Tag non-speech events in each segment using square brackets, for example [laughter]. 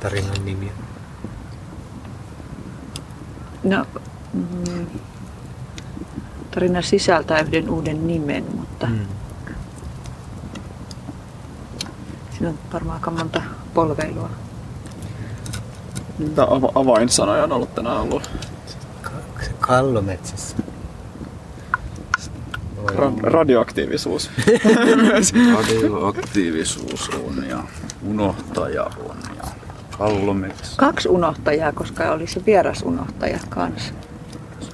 tarinan nimi? No, mm, tarina sisältää yhden uuden nimen, mutta mm. siinä on varmaan aika monta polveilua. Mitä ava- avainsanoja on ollut tänään ollut? Kallometsässä. Ra- radioaktiivisuus. [laughs] [laughs] Radioaktiivisuus on ja unohtaja on ja kallometsä. Kaksi unohtajaa, koska oli se vieras unohtaja kanssa.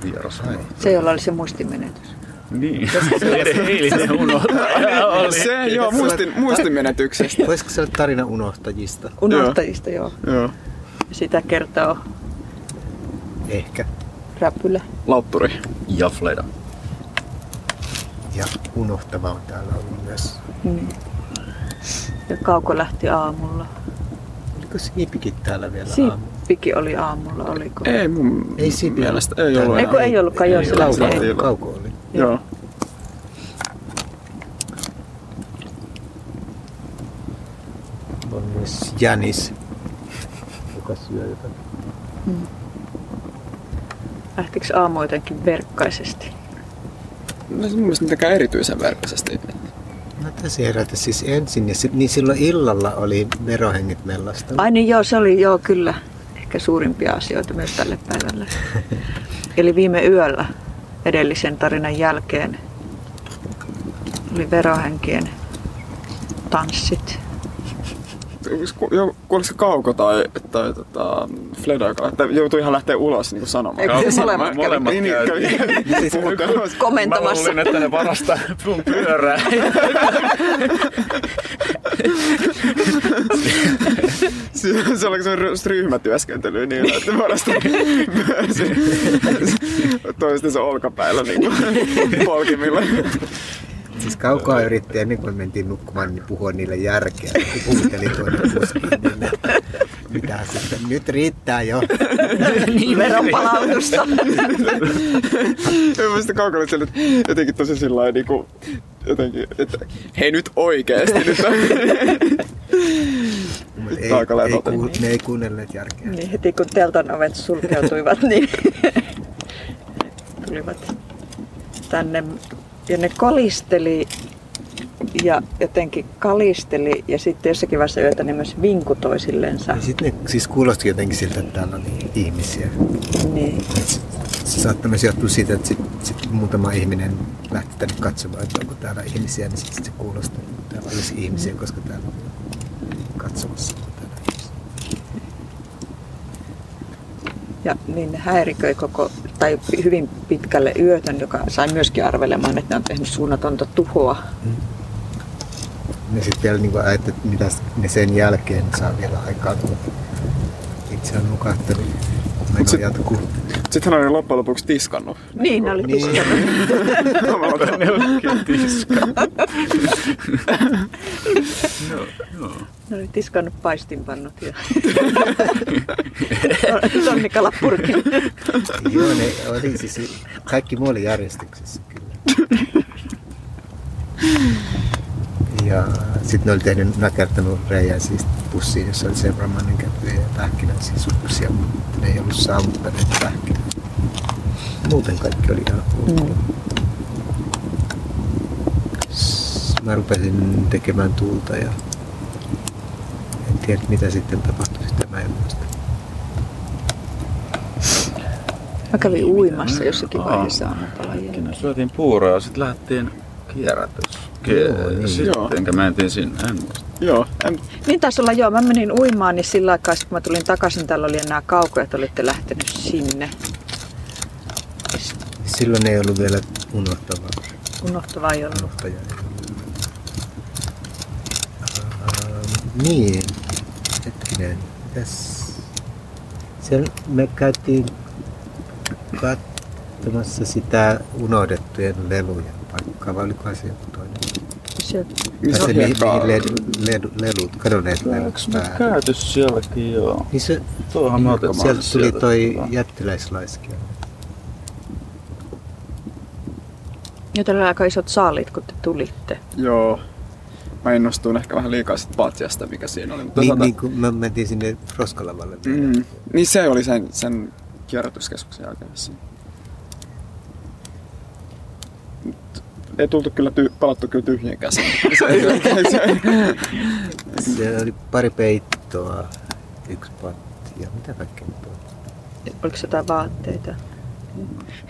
Vieras Se, jolla oli se muistimenetys. Niin, [laughs] se eilinen unohtaja [laughs] oli. Se, joo, muistin, muistimenetyksestä. Voisiko se olla tarina unohtajista? Unohtajista, joo. Joo. joo. Sitä kertoo Ehkä. räpylä. Lautturi. Ja Fleda. Ja unohtava on täällä ollut myös. Niin. Ja Kauko lähti aamulla. Oliko Siipikin täällä vielä aamulla? Siippikin oli aamulla, oliko? Ei mun Ei Siipi mielestä. Ei ollut Ei, kun ei ollutkaan, joo, se Kauko, lähti. ei. kauko oli. Joo. On myös Jänis, joka syö jotakin. Mm. Lähtikö aamu jotenkin verkkaisesti? No mun mielestä mitenkään erityisen verkkaisesti. No tässä herätä siis ensin ja sit, niin silloin illalla oli verohengit mellasta. Ai niin joo, se oli joo kyllä ehkä suurimpia asioita myös tälle päivälle. [laughs] Eli viime yöllä edellisen tarinan jälkeen oli verohenkien tanssit. Jo, oliko se Kauko tai, tai tota, Fleda, joka lähtee, joutui ihan lähteä ulos niin kuin sanomaan. Eikö se molemmat molemmat Niin, niin, käytiin. kävi. Siis Puhuttelemassa. Mä Komentamassa. luulin, että ne varastaa sun pyörää. Se, se oli semmoinen ryhmätyöskentely niin, että varasti toistensa olkapäillä niin kuin, [laughs] polkimilla. Siis kaukaa yritti ennen kuin mentiin nukkumaan, niin puhua niille järkeä. Kun Kuunteli tuonne niin että mitä sitten, nyt riittää jo. niin veronpalautusta. Sitten kaukana siellä jotenkin tosi sillä lailla niin kuin, jotenkin, että hei nyt oikeesti nyt on. Ei, aika ei, levoton. kuul, ne ei kuunnelleet järkeä. niin heti kun teltan ovet sulkeutuivat, niin [laughs] tulivat tänne. Ja ne kolisteli ja jotenkin kalisteli ja sitten jossakin vaiheessa yötä ne myös vinku toisillensa. Ja sitten ne siis kuulosti jotenkin siltä, että täällä oli ihmisiä. Niin. Se, saattaa myös johtua siitä, että sit, sit muutama ihminen lähti tänne katsomaan, että onko täällä ihmisiä, niin sitten se kuulosti, että täällä olisi ihmisiä, koska täällä on katsomassa. täällä. Ja niin ne häiriköi koko, tai hyvin pitkälle yötön, joka sai myöskin arvelemaan, että ne on tehnyt suunnatonta tuhoa. Ne sitten vielä niin ajattelin, että mitä ne sen jälkeen saa vielä aikaa. kun Itse on nukahtanut. Meno jatkuu. Sitten hän oli loppujen lopuksi tiskannut. Niin, ne oli Niin. tiskannut. ne olikin tiska. Joo, joo. Ne oli tiskannut paistinpannut ja tonnikalapurkin. Joo, ne oli siis, kaikki muu oli järjestyksessä kyllä. Ja sitten ne oli tehnyt, nakertanut reijän siis pussiin, jossa oli seuramainen käpy ja pähkinän sisustuksia, mutta ne ei ollut saavuttaneet pähkinän. Muuten kaikki oli ihan. Mm. Mä rupesin tekemään tuulta ja en tiedä mitä sitten tapahtui, sitä mä en muista. Mä kävin uimassa jossakin vaiheessa jälkeen. Äkkinä syötiin puuroa ja sitten lähdettiin kierrätys. Joo, niin. Sitten mentiin sinne, en muista. Joo, en, Niin taisi olla, joo. Mä menin uimaan, niin sillä aikaa, kun mä tulin takaisin, täällä oli enää kaukoja, että olitte lähtenyt sinne. Silloin ei ollut vielä unohtavaa. Unohtavaa ei ollut. unohtaja. Ähm, niin, hetkinen. Mitäs? Siellä me käytiin katsomassa sitä unohdettujen lelujen paikkaa, vai olikohan se joku toinen? Se, on mihin, hiekkaa? mihin ledu, ledu, lelut, kadonneet me päällä. käyty sielläkin joo? Niin se, Tuohan me otettiin sieltä tuli sieltä. toi jättiläislaiskea. ja teillä oli aika isot saalit, kun te tulitte. Joo. mä innostuin ehkä vähän liikaa sit Patjasta, mikä siinä oli. Mutta Niin, niin kun me mentiin sinne Roskalavalle. Mm. Niin se oli sen, sen kierrätyskeskuksen jälkeen vissiin. Mut Ei tultu kyllä ty- palattu kyllä tyhjien käsin. [laughs] Se, Se oli pari peittoa, yksi patti ja mitä kaikkea nyt on. Oliko se jotain vaatteita?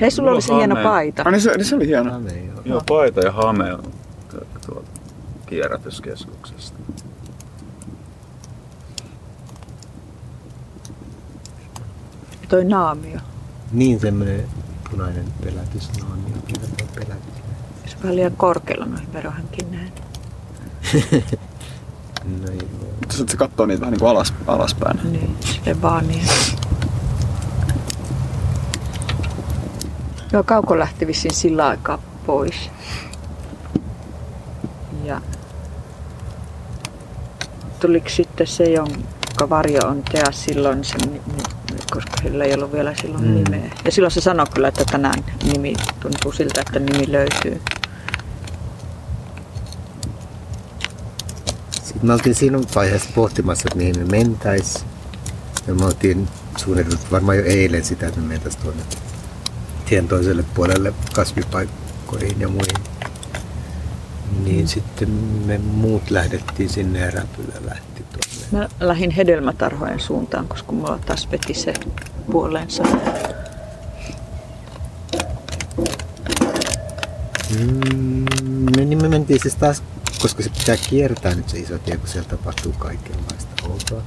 Hei, sulla Mulla oli se on hieno hame. paita. ah, niin se, niin se oli hieno. Hame, joo. Joo, paita ja hame on tuolta kierrätyskeskuksesta. Toi naamio. Niin semmoinen punainen pelätysnaamio, kertoo pelätys. Se on vähän liian korkealla noihin verohankin näin. [laughs] No joo. Sitten se katsoo niitä vähän niin kuin alas, alaspäin. Niin, sille vaan niin. Joo, Kauko lähti vissiin sillä aikaa pois. Ja tuliko sitten se, jonka varjo on Tea silloin, se, ni- ni- koska sillä ei ollut vielä silloin Mm. nimeä. Ja silloin se sanoi kyllä, että tänään nimi tuntuu siltä, että nimi löytyy. Sitten me oltiin siinä vaiheessa pohtimassa, että mihin me mentäis. Ja me oltiin suunniteltu varmaan jo eilen sitä, että me mentäis tuonne tien toiselle puolelle kasvipaikkoihin ja muihin. Niin sitten me muut lähdettiin sinne ja Räpylä lähti. Mä lähdin hedelmätarhojen suuntaan, koska mulla taas veti se puoleensa. Mm, niin me mentiin siis taas, koska se pitää kiertää nyt se iso tie, kun siellä tapahtuu kaikenlaista outoa.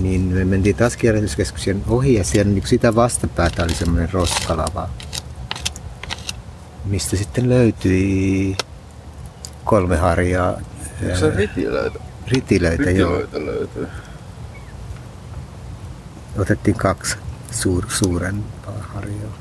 Niin me mentiin taas kierrätyskeskuksen ohi ja siellä niin sitä vastapäätä oli semmoinen roskalava, mistä sitten löytyi kolme harjaa Onko se ritilöitä? ritilöitä, joo. Löytyy. Otettiin kaksi suur, suurempaa harjaa.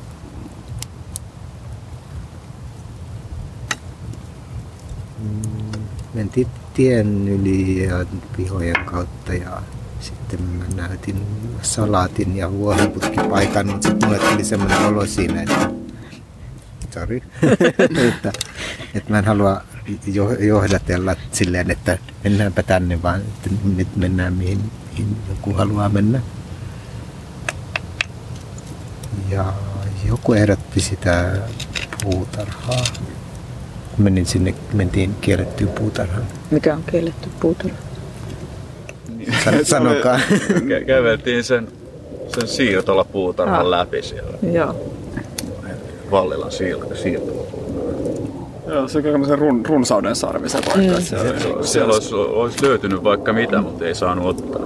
Mm, Mentiin tien yli ja pihojen kautta ja sitten mä näytin salaatin ja vuohenputkipaikan, mutta sitten mulle tuli semmoinen olo siinä, että sorry, [laughs] että, että mä en halua johdatella silleen, että mennäänpä tänne, vaan että nyt mennään mihin, mihin joku haluaa mennä. Ja joku ehdotti sitä puutarhaa. Menin sinne, mentiin kiellettyyn puutarhaan. Mikä on kielletty puutarha? San- Sanokaa. Kä- käveltiin sen, sen siirtola puutarhan Ah. läpi siellä. Joo. Vallilan siirto, siirtola. Joo, se on tämmöisen run, runsauden sarvi se paikka. Mm. Siellä, Siellä, siellä olisi, olisi löytynyt vaikka mitä, mutta ei saanut ottaa.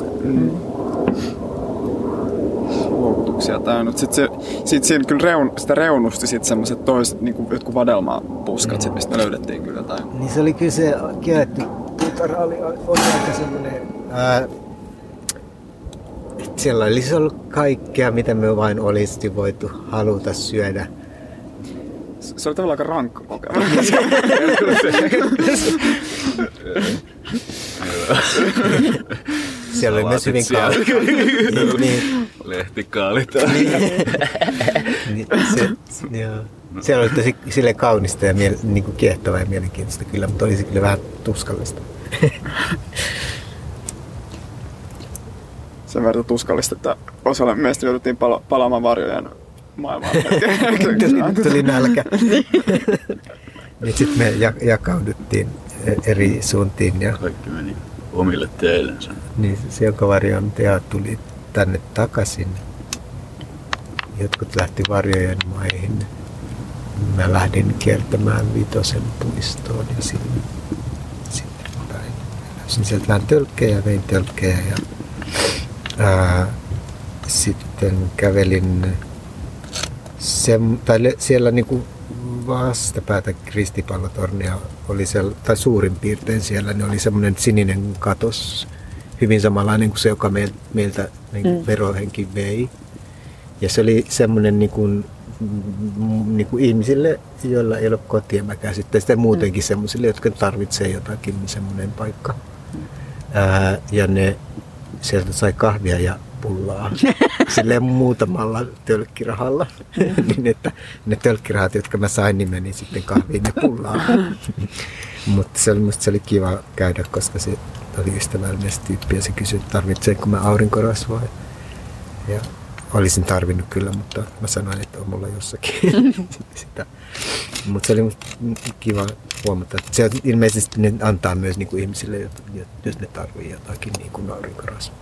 luovutuksia täynnä. Sitten se, sit siinä kyllä reun, sitä reunusti sit semmoiset toiset, niin kuin jotkut vadelmapuskat, mm. sit, mistä löydettiin kyllä jotain. Niin se oli kyllä se kielletty puutarha oli, oli aika semmoinen... Ää, että siellä olisi ollut kaikkea, mitä me vain olisi voitu haluta syödä. Se oli tavallaan aika rankka kokemus. [laughs] Siellä oli myös hyvin kaunis. niin, niin, Lehtikaalit. niin, se, joo. Siellä oli tosi sille kaunista ja miele, niin kuin kiehtovaa ja mielenkiintoista kyllä, mutta olisi kyllä vähän tuskallista. Sen verran tuskallista, että osalle meistä jouduttiin pala- palaamaan varjojen maailmaan. [laughs] tuli, tuli nälkä. [laughs] niin [laughs] sitten me ja- jakauduttiin eri suuntiin ja Kaikki meni omille teillensä. niin se joka varjon Tea tuli tänne takaisin. Jotkut lähti varjojen maihin. Mä lähdin kiertämään Vitosen puistoon ja sinne, sinne päin. Löysin sieltä vähän tölkkejä vein tölkkejä ja ää, sitten kävelin se, tai siellä niinku vastapäätä kristipallotornia oli siellä, tai suurin piirtein siellä, niin oli semmoinen sininen katos, hyvin samanlainen kuin se, joka meil, meiltä niin mm. Mm. verohenki vei. Ja se oli semmoinen niin kuin, mm, niin kuin ihmisille, joilla ei ole kotia, mä käsittelen sitä muutenkin semmoisille, jotka tarvitsee jotakin, niin semmoinen paikka. Ää, ja ne sieltä sai kahvia ja pullaa [laughs] silleen muutamalla tölkkirahalla. [laughs] niin että ne tölkkirahat, jotka mä sain, niin meni sitten kahviin ja pullaa. [laughs] Mutta se oli, musta se oli kiva käydä, koska se oli ystävällinen tyyppi ja se kysyi, että tarvitsenko mä aurinkorasvaa. Ja olisin tarvinnut kyllä, mutta mä sanoin, että on mulla jossakin sitä. Mutta se oli kiva huomata, että se ilmeisesti ne antaa myös niin kuin ihmisille, jos ne tarvii jotakin niin kuin aurinkorasvaa.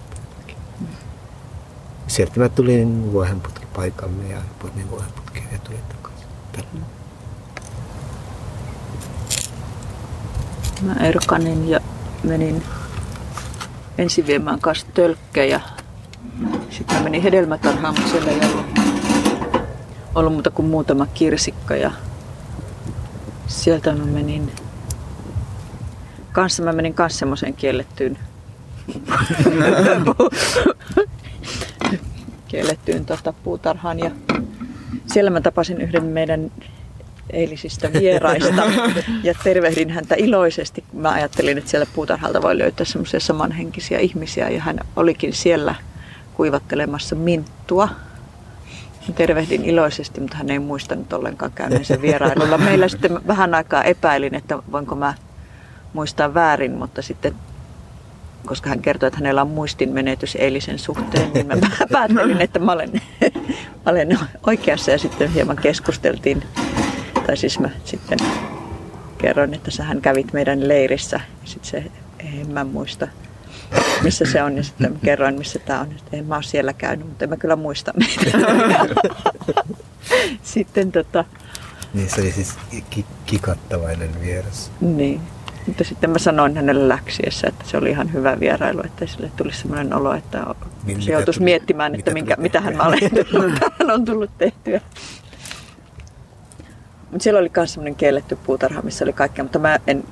Sieltä mä tulin vuohenputki paikalle ja poimin vuohenputkeen ja tulin takaisin. Tänne. Mä erkanin ja menin ensin viemään kanssa tölkkejä. Sitten mä menin hedelmätarhaan, mutta siellä ei ollut, ollut muuta kuin muutama kirsikka. Ja sieltä mä menin kanssa, mä menin kanssa semmoiseen kiellettyyn [laughs] [laughs] kiellettyyn tota, puutarhaan ja siellä mä tapasin yhden meidän eilisistä vieraista [laughs] ja tervehdin häntä iloisesti. Mä ajattelin, että siellä puutarhalta voi löytää semmoisia samanhenkisiä ihmisiä ja hän olikin siellä kuivattelemassa minttua. Tervehdin iloisesti, mutta hän ei muistanut ollenkaan käyneensä vierailulla. Meillä sitten vähän aikaa epäilin, että voinko mä muistaa väärin, mutta sitten koska hän kertoi, että hänellä on muistin menetys eilisen suhteen, niin mä [laughs] päättelin, että mä olen, [laughs] mä olen oikeassa ja sitten hieman keskusteltiin tai siis mä sitten kerroin, että sähän kävit meidän leirissä. Sitten se, en mä muista missä se on. Ja sitten mä kerroin, missä tämä on. Että en mä ole siellä käynyt, mutta en mä kyllä muista meitä. [laughs] sitten tota... Niin se oli siis ki- kikattavainen vieras. Niin. Mutta sitten mä sanoin hänelle läksiessä, että se oli ihan hyvä vierailu, että sille tuli sellainen olo, että niin, se joutuisi tuli, miettimään, että mitä, minkä, mitä hän olen [laughs] tullut, hän on tullut tehtyä. Mutta siellä oli myös semmoinen kielletty puutarha, missä oli kaikkea, mutta mä en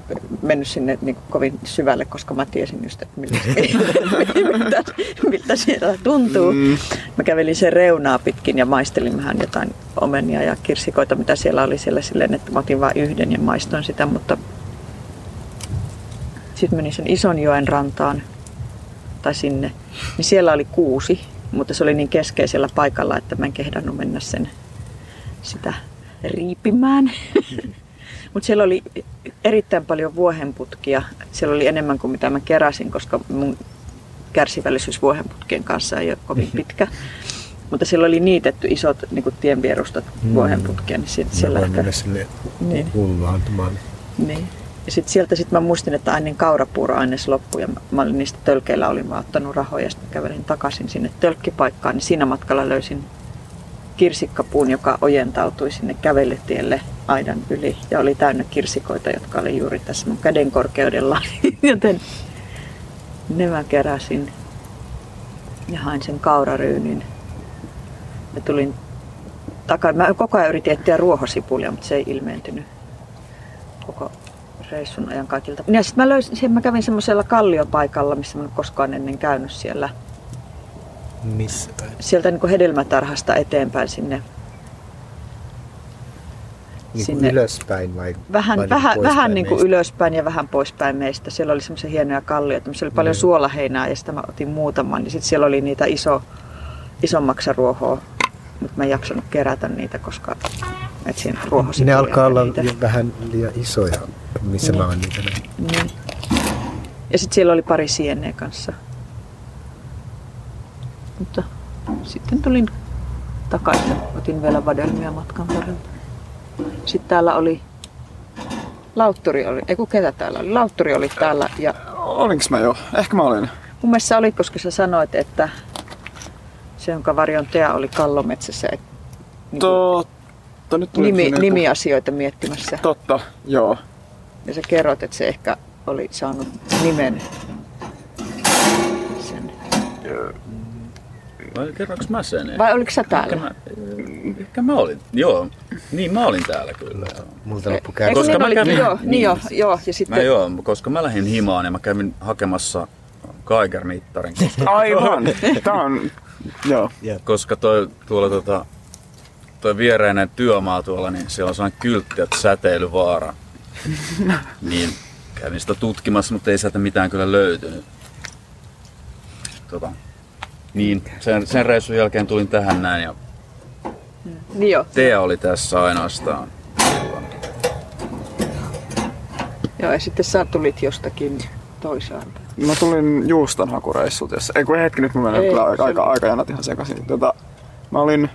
mennyt sinne niin kovin syvälle, koska mä tiesin just, että miltä, [laughs] miltä, miltä siellä tuntuu. Mm. Mä kävelin sen reunaa pitkin ja maistelin vähän jotain omenia ja kirsikoita, mitä siellä oli siellä silleen, että mä otin vain yhden ja maistoin sitä, mutta sitten menin sen ison joen rantaan tai sinne, niin siellä oli kuusi, mutta se oli niin keskeisellä paikalla, että mä en kehdannut mennä sen sitä riipimään. [laughs] Mutta siellä oli erittäin paljon vuohenputkia. Siellä oli enemmän kuin mitä mä keräsin, koska mun kärsivällisyys vuohenputkien kanssa ei ole kovin pitkä. Mutta siellä oli niitetty isot niin kuin tienvierustat mm. vuohenputkia. Niin sit siellä ehkä... mennä sinne niin. Niin. Ja sitten sieltä sit mä muistin, että aina kaurapuuroaines loppui ja mä olin niistä tölkeillä olin vaan ottanut rahoja ja sitten kävelin takaisin sinne tölkkipaikkaan. Niin siinä matkalla löysin kirsikkapuun, joka ojentautui sinne kävelytielle aidan yli ja oli täynnä kirsikoita, jotka oli juuri tässä mun käden korkeudella. [laughs] Joten ne mä keräsin ja hain sen kauraryynin ja tulin takaisin. Mä koko ajan yritin etsiä ruohosipulia, mutta se ei ilmeentynyt koko reissun ajan kaikilta. Ja sitten mä, löysin, mä kävin semmoisella kalliopaikalla, missä mä en koskaan ennen käynyt siellä – missä päin? Sieltä niin hedelmätarhasta eteenpäin sinne. Niin sinne ylöspäin vai? Vähän, vai vähän, vähän niin kuin ylöspäin ja vähän poispäin meistä. Siellä oli semmoisia hienoja kallioita, missä oli paljon mm. suolaheinää ja sitten mä otin muutaman. Ja sitten siellä oli niitä iso, isommaksaruohoa, mutta mä en jaksanut kerätä niitä, koska etsin ruohosi. Ne alkaa olla niitä. vähän liian isoja, missä niin. mä oon niitä niin. Ja sitten siellä oli pari sienneä kanssa. Mutta sitten tulin takaisin. Otin vielä vadelmia matkan varrella. Sitten täällä oli Lautturi oli, ei kun ketä täällä oli? Lautturi oli täällä. Ja... Olinko mä jo? Ehkä mä olin. Mun mielestä olit, koska sä sanoit, että se, jonka varjon tea oli Kallometsässä. Et, niin Totta. Nyt nimi, niin nimiasioita miettimässä. Totta, joo. Ja sä kerroit, että se ehkä oli saanut nimen Vai kerroinko mä sen? Vai oliko sä täällä? Ehkä mä, ehkä mä olin, joo. Niin mä olin täällä kyllä. Multa loppu käy. Koska niin mä kävin, joo, niin, joo, joo. Ja sitten... Mä joo, koska mä lähdin himaan ja mä kävin hakemassa Geiger-mittarin. Koska... [laughs] Aivan, tää on, joo. Koska toi, tuolla tota, toi viereinen työmaa tuolla, niin siellä on sellainen kyltti, että säteilyvaara. [laughs] niin kävin sitä tutkimassa, mutta ei sieltä mitään kyllä löytynyt. Tota, Niin, sen, sen reissun jälkeen tulin tähän näin ja Niin joo. Tea oli tässä ainoastaan. Joo, ja sitten sä tulit jostakin toisaalta. Mä tulin juustonhakureissut, jos... Ei kun hetki, nyt mä menen kyllä aika, aika, aikajanat ihan sekaisin. Tota, mä olin...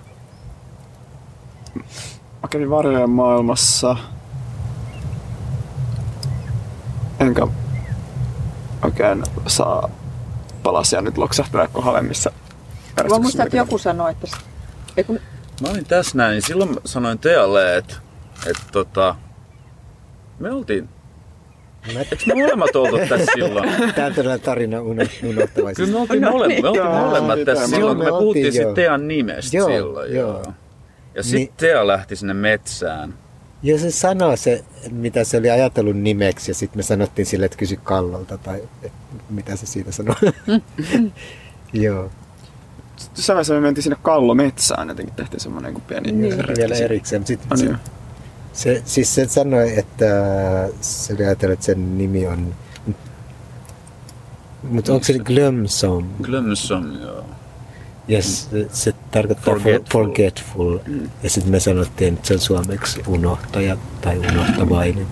Mä kävin varjojen maailmassa. Oikein saa palasia nyt loksahtaa kohdalle, missä Mä muistan, että joku sanoi, että... s- Ei kun... Mä olin tässä näin, niin silloin sanoin Tealle, että, että tota, me oltiin, eikö me molemmat oltu tässä [laughs] silloin? Tämä on todella tarina uno- unohtava. Kyllä me oltiin, mole, me oltiin Joo, molemmat niin, tässä joo. silloin, kun me Me puhuttiin siitä. Tean nimestä Joo, silloin. joo. Joo. Ja sitten Niin- Tea lähti sinne metsään. Ja se sanoi se, mitä se oli ajatellut nimeksi ja sitten me sanottiin sille, että kysy Kallolta tai et, mitä se siitä sanoi. [laughs] Joo, Jossain vaiheessa me mentiin sinne Kallometsään, jotenkin tehtiin semmoinen niin pieni Niin. vielä erikseen. Sitten se, niin. se, siis se sanoi, että se oli ajatellut, että sen nimi on... Mutta onko se Glömsom? Glömsom, joo. Ja se, tarkoittaa Forgetful. forgetful. forgetful. Ja sitten me sanottiin, että se on suomeksi unohtaja tai unohtavainen.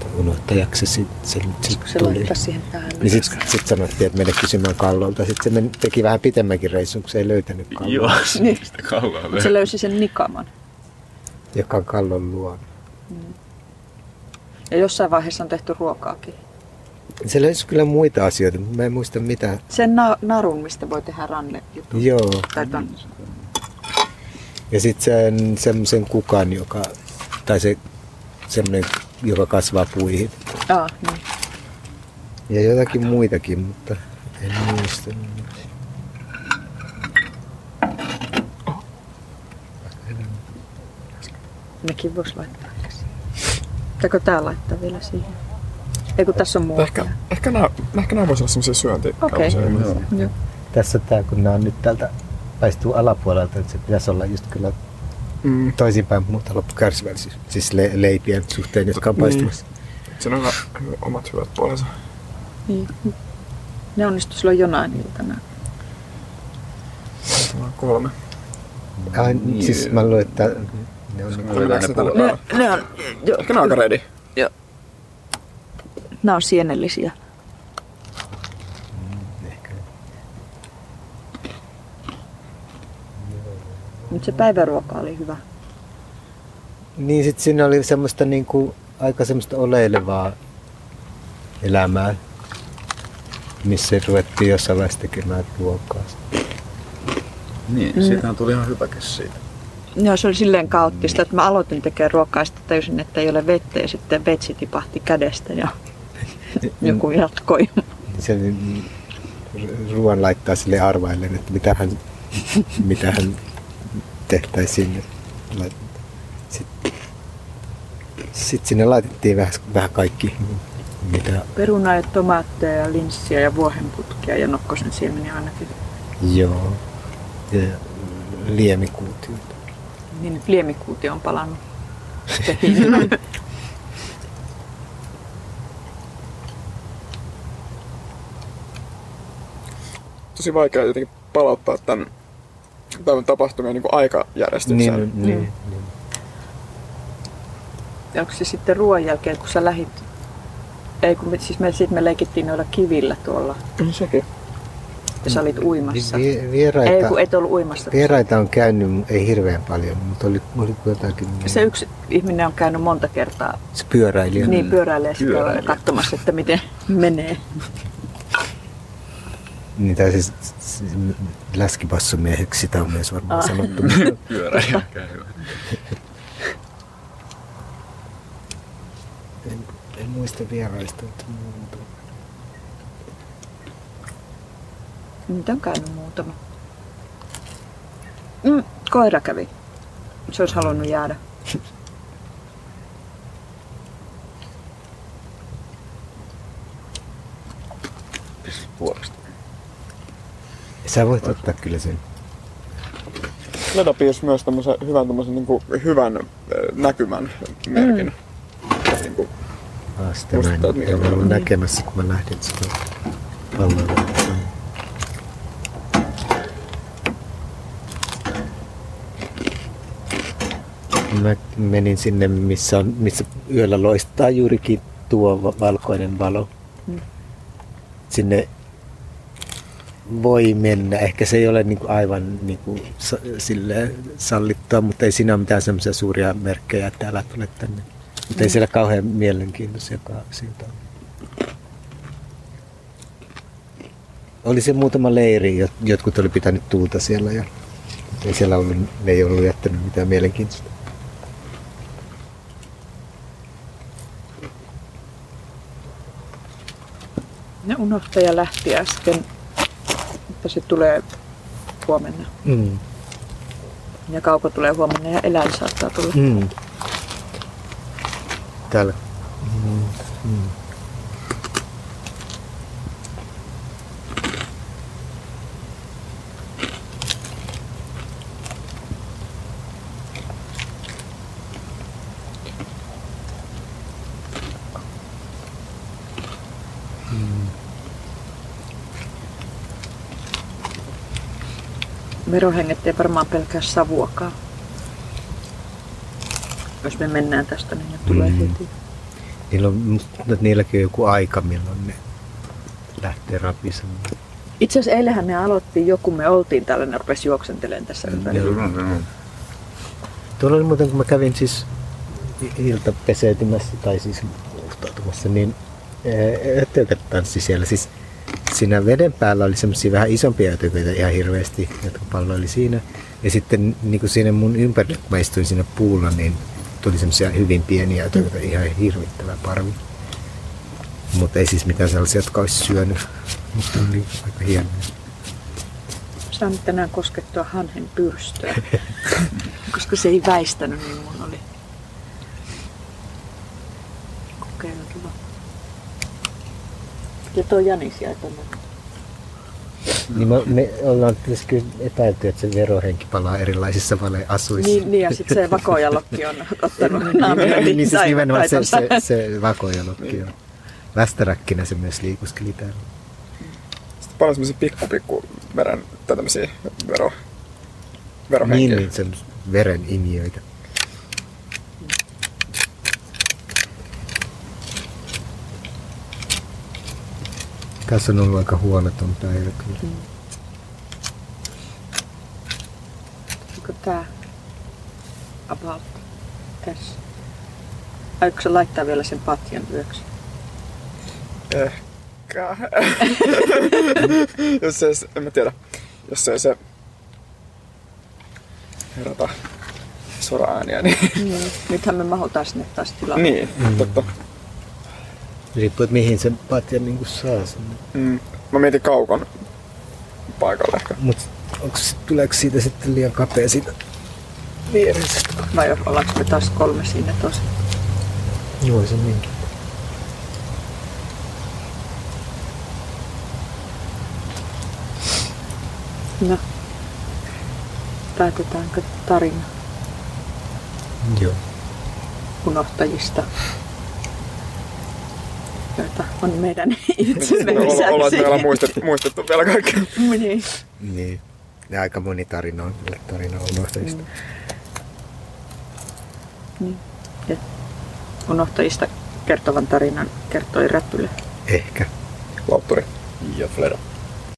Tai unohtajaksi se, sit- se, sit Se tuli. laittaa siihen päälle. Niin sitten sit sanottiin, että mene kysymään Kallolta. Sitten se meni, teki vähän pitemmänkin reissun, kun se ei löytänyt Kalloa, Joo, Niin. sitä kauan Mut se löysi sen nikaman. joka on Kallon luona. Ja jossain vaiheessa on tehty ruokaakin. Se löysi kyllä muita asioita, mutta mä en muista mitä. Sen na- narun, mistä voi tehdä ranne jutun. Joo. Tai ton. Ja sitten sen semmoisen kukan, joka, tai se semmoinen, joka kasvaa puihin. Aa, niin. Ja jotakin muitakin, mutta en muista. Nekin vois laittaa käsiin. Pitääkö tää laittaa vielä siihen? Ei kun tässä on muotia. Ehkä, ehkä nämä, ehkä nämä voisi olla semmoisia syönti. Okei. Joo. Joo. Tässä tää, kun nämä on nyt täältä paistuu alapuolelta, että se pitäisi olla just kyllä Mm. toisinpäin, mutta loppukärsivällä, siis le- leipien suhteen, jotka on Niin. paistumassa. Siinä on hyvä- omat hyvät puolensa. Niin. Ne onnistu silloin jonain iltana. Tämä on kolme. Ai, Niin. siis mä luulen, että ne on puolet. Ne, ne on, jo, Ehkä ne on aika ready. Nämä on sienellisiä. ehkä. Mutta se päiväruoka oli hyvä. Niin sit siinä oli semmoista niinku, aika semmoista oleilevaa elämää, missä ruvettiin jossain vaiheessa tekemään ruokaa. Niin, Mm. siitähän tuli ihan hyväkin siitä. Joo, se oli silleen kaoottista, että mä aloitin tekemään ruokaa ja sitten tajusin, että ei ole vettä ja sitten vetsi tipahti kädestä ja joku jatkoi. Se ruoan laittaa sille arvaillen, että mitä hän, mitä hän tehtäisiin. Sitten sit sinne laitettiin vähän, vähän kaikki, mitä Perunaa ja tomaatteja ja linssiä ja vuohenputkia ja nokkosen siemeniä ainakin. joo. Ja liemikuutiota. Niin nyt liemikuuti on palannut. [laughs] Tosi vaikea jotenkin palauttaa tämän, tämän tapahtumien niin aikajärjestykseen. Niin, niin, niin. Ja onko se sitten ruoan jälkeen, kun sä lähit? Ei, kun me, siis me, sit me leikittiin noilla kivillä tuolla. niin. Sekin. Ja sä olit uimassa. Vi- Ei, vieraita, kun et ollut uimassa. vieraita on käynyt, ei hirveän paljon, mutta oli, oli jotakin. Se yksi ihminen on käynyt monta kertaa se pyöräilijä. niin pyöräilee sitä Pyöräilijä. katsomassa, että miten menee. Niin, tai siis läskipassumieheksi sitä on myös varmaan Ah. sanottu. [laughs] Pyöräilijä [laughs] käyvä. en, en muista vieraista, mutta muuta. Niitä on käynyt muutama. Mm, koira kävi. Se olisi halunnut jäädä. [laughs] Sä voit ottaa kyllä sen. Leda piirsi myös tämmösen hyvän, tämmösen niin kuin, hyvän näkymän merkin. Mm. Niin kuin, Aa, sitä mä en, en ollut niin. näkemässä, kun mä lähdin sitä palloa. Mä menin sinne, missä, on, missä yöllä loistaa juurikin tuo valkoinen valo. Mm. Sinne voi mennä. Ehkä se ei ole niin kuin aivan niin kuin silleen sallittua, mutta ei siinä ole mitään semmoisia suuria merkkejä, että älä tule tänne. Mutta ei siellä kauhean mielenkiintoisia asioita ole. Oli se muutama leiri, jot- jotkut oli pitänyt tuulta siellä ja ei siellä ollut, ne ei ollut jättänyt mitään mielenkiintoista. Ja unohtaja lähti äsken, että se tulee huomenna. Mm. Ja kauko tulee huomenna ja eläin saattaa tulla. Mm. Täällä. Mm. Mm. Verohenget ei varmaan pelkää savuakaan. Jos me mennään tästä, niin ne tulee Mm. heti. Niillä on, musta tuntuu, että niilläkin on joku aika, milloin ne lähtee rapisemaan. Itse asiassa eilähän ne aloitti jo, kun me oltiin täällä, ne rupesi juoksentelemaan tässä Mm, ympäri. joo. Kyllä, kyllä. Tuolla oli muuten, kun mä kävin siis iltapeseytymässä tai siis uhtautumassa, niin ötökät tanssi siellä. Siis siinä veden päällä oli semmoisia vähän isompia ötököitä ihan hirveästi, jotka palloili siinä. Ja sitten niin kuin siinä mun ympärillä, kun mä istuin siinä puulla, niin tuli semmoisia hyvin pieniä ötököitä, ihan hirvittävä parvi. Mutta ei siis mitään sellaisia, jotka olisi syönyt. Mutta oli aika hienoa. Saan tänään koskettua hanhen pyrstöä, [laughs] koska se ei väistänyt, niin mun oli Ja tuo Janis jäi. Niin me, me ollaan tietysti kyllä epäilty, että se verohenki palaa erilaisissa valeasuissa. Niin, niin, ja sitten se vakojalokki on ottanut naamioon. niin, niin siis tai- nimenomaan se, se, se vakojalokki on. Västäräkkinä se myös liikuskeli täällä. Sitten paljon semmosia pikku pikku veren, tai tämmösiä vero, verohenkiä. Niin, niin sen veren imiöitä. Tässä on ollut aika huoleton päivä kyllä. Onko tää about tässä? Aiko se laittaa vielä sen patjan yöksi? Ehkä. [laughs] jos se- en mä tiedä. Jos ei se herätä sora-ääniä, niin... Niin. Nythän me mahutaan sinne taas tilaa. niin, totta. Riippuu, että mihin sen patjan niin saa sinne. Mm. Mä mietin kaukon paikalle ehkä. Mutta tuleeko siitä sitten liian kapea siitä vierestä? Vai ollaanko me taas kolme siinä tosi? Joo, se niinkin. No. Päätetäänkö tarina Joo. unohtajista? Joita on meidän [laughs] itsemme Me olla- ollaan, lisäksi. muistettu, muistettu vielä kaikki. Niin. Niin. Ja aika moni tarina on kyllä tarina unohtajista. Niin. Ja unohtajista kertovan tarinan kertoi Räpylä. Ehkä. Lautturi. Ja Fleda.